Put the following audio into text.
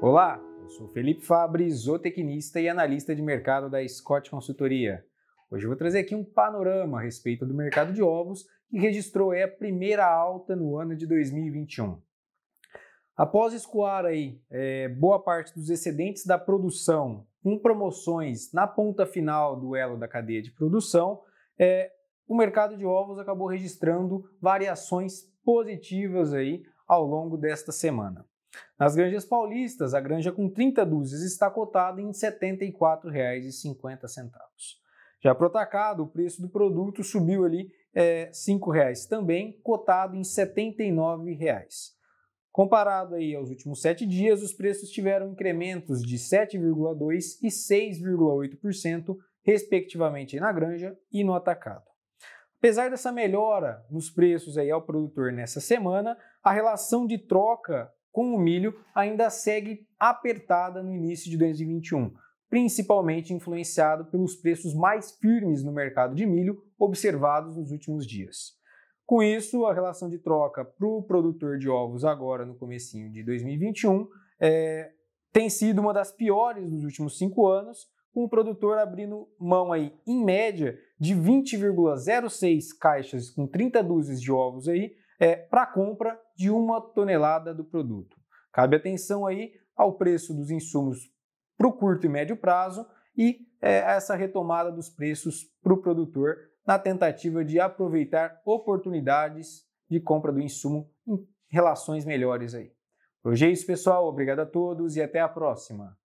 Olá, eu sou Felipe Fabre, zootecnista e analista de mercado da Scott Consultoria. Hoje eu vou trazer aqui um panorama a respeito do mercado de ovos que registrou a primeira alta no ano de 2021. Após escoar aí é, boa parte dos excedentes da produção com promoções na ponta final do elo da cadeia de produção, é, o mercado de ovos acabou registrando variações positivas aí ao longo desta semana. Nas granjas paulistas, a granja com 30 dúzias está cotada em R$ 74,50. Já para o atacado, o preço do produto subiu ali é, R$ 5,00 também, cotado em R$ 79,00. Comparado aí aos últimos sete dias, os preços tiveram incrementos de 7,2% e 6,8%, respectivamente na granja e no atacado. Apesar dessa melhora nos preços aí ao produtor nessa semana, a relação de troca com o milho ainda segue apertada no início de 2021, principalmente influenciado pelos preços mais firmes no mercado de milho observados nos últimos dias. Com isso, a relação de troca para o produtor de ovos agora no comecinho de 2021 é, tem sido uma das piores dos últimos cinco anos, com o produtor abrindo mão aí, em média, de 20,06 caixas com 30 dúzias de ovos aí, é, para compra de uma tonelada do produto. Cabe atenção aí ao preço dos insumos para o curto e médio prazo e é, essa retomada dos preços para o produtor na tentativa de aproveitar oportunidades de compra do insumo em relações melhores aí. Hoje é isso, pessoal. Obrigado a todos e até a próxima.